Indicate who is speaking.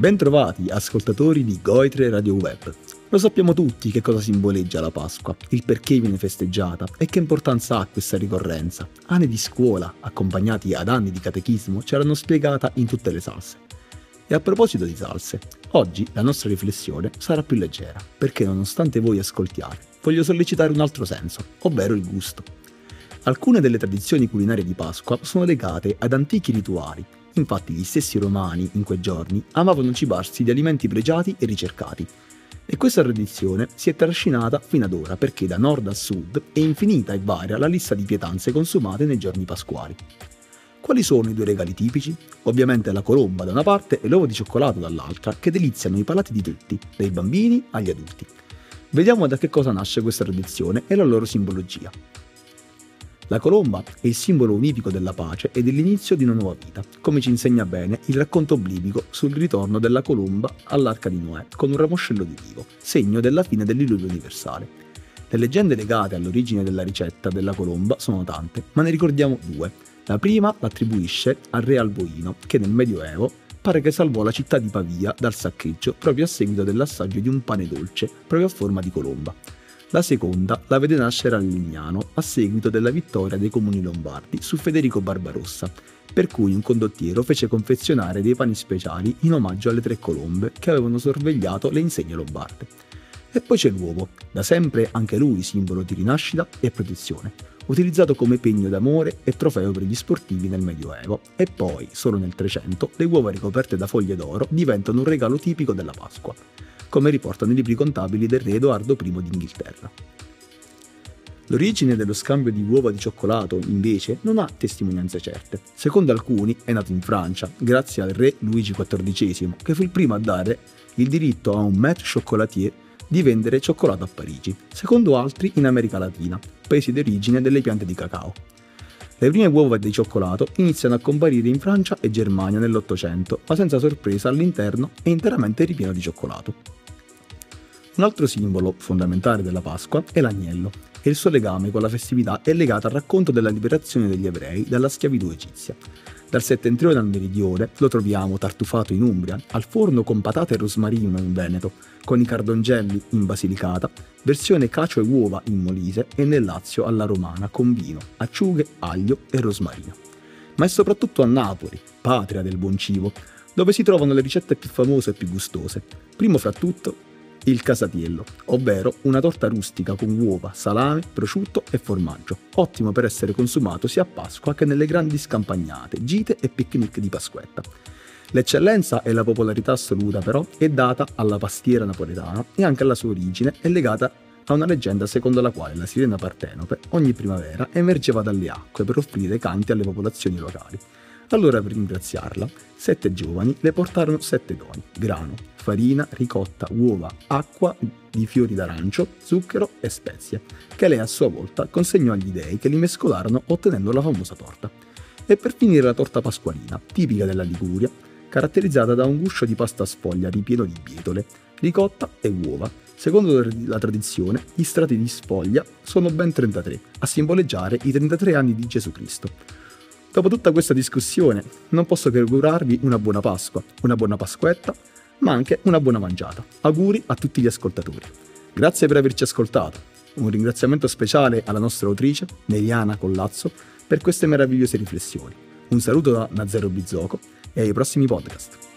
Speaker 1: Bentrovati ascoltatori di Goitre Radio Web. Lo sappiamo tutti che cosa simboleggia la Pasqua, il perché viene festeggiata e che importanza ha questa ricorrenza. Anni di scuola, accompagnati ad anni di catechismo, ce l'hanno spiegata in tutte le salse. E a proposito di salse, oggi la nostra riflessione sarà più leggera, perché nonostante voi ascoltiate, voglio sollecitare un altro senso, ovvero il gusto. Alcune delle tradizioni culinarie di Pasqua sono legate ad antichi rituali, infatti gli stessi romani in quei giorni amavano cibarsi di alimenti pregiati e ricercati, e questa tradizione si è trascinata fino ad ora perché da nord a sud è infinita e varia la lista di pietanze consumate nei giorni pasquali. Quali sono i due regali tipici? Ovviamente la colomba da una parte e l'uovo di cioccolato dall'altra, che deliziano i palati di tutti, dai bambini agli adulti. Vediamo da che cosa nasce questa tradizione e la loro simbologia. La colomba è il simbolo unifico della pace e dell'inizio di una nuova vita, come ci insegna bene il racconto biblico sul ritorno della colomba all'arca di Noè con un ramoscello di vivo, segno della fine dell'illudio universale. Le leggende legate all'origine della ricetta della colomba sono tante, ma ne ricordiamo due. La prima l'attribuisce al re Alboino, che nel Medioevo pare che salvò la città di Pavia dal saccheggio proprio a seguito dell'assaggio di un pane dolce, proprio a forma di colomba. La seconda la vede nascere a Lignano a seguito della vittoria dei comuni lombardi su Federico Barbarossa, per cui un condottiero fece confezionare dei pani speciali in omaggio alle tre colombe che avevano sorvegliato le insegne lombarde. E poi c'è l'uovo, da sempre anche lui simbolo di rinascita e protezione, utilizzato come pegno d'amore e trofeo per gli sportivi nel Medioevo, e poi, solo nel 300, le uova ricoperte da foglie d'oro diventano un regalo tipico della Pasqua come riportano i libri contabili del re Edoardo I d'Inghilterra. L'origine dello scambio di uova di cioccolato, invece, non ha testimonianze certe. Secondo alcuni è nato in Francia, grazie al re Luigi XIV, che fu il primo a dare il diritto a un maître chocolatier di vendere cioccolato a Parigi, secondo altri in America Latina, paesi d'origine delle piante di cacao. Le prime uova di cioccolato iniziano a comparire in Francia e Germania nell'Ottocento, ma senza sorpresa all'interno è interamente ripieno di cioccolato. Un altro simbolo fondamentale della Pasqua è l'agnello, e il suo legame con la festività è legato al racconto della liberazione degli ebrei dalla schiavitù egizia. Dal settentrione al meridione lo troviamo tartufato in Umbria, al forno con patate e rosmarino in Veneto, con i cardongelli in Basilicata, versione cacio e uova in Molise e nel Lazio alla romana con vino, acciughe, aglio e rosmarino. Ma è soprattutto a Napoli, patria del buon cibo, dove si trovano le ricette più famose e più gustose. Primo fra tutto il casatiello, ovvero una torta rustica con uova, salame, prosciutto e formaggio, ottimo per essere consumato sia a Pasqua che nelle grandi scampagnate, gite e picnic di Pasquetta. L'eccellenza e la popolarità assoluta però è data alla pastiera napoletana e anche alla sua origine è legata a una leggenda secondo la quale la sirena Partenope ogni primavera emergeva dalle acque per offrire canti alle popolazioni locali. Allora per ringraziarla, sette giovani le portarono sette doni, grano, farina, ricotta, uova, acqua di fiori d'arancio, zucchero e spezie, che lei a sua volta consegnò agli dei che li mescolarono ottenendo la famosa torta. E per finire la torta pasqualina, tipica della Liguria, caratterizzata da un guscio di pasta sfoglia ripieno di bietole, ricotta e uova. Secondo la tradizione, gli strati di sfoglia sono ben 33, a simboleggiare i 33 anni di Gesù Cristo. Dopo tutta questa discussione, non posso che augurarvi una buona Pasqua, una buona Pasquetta, ma anche una buona mangiata. Auguri a tutti gli ascoltatori. Grazie per averci ascoltato. Un ringraziamento speciale alla nostra autrice, Meriana Collazzo, per queste meravigliose riflessioni. Un saluto da Nazero Bizzoco e ai prossimi podcast.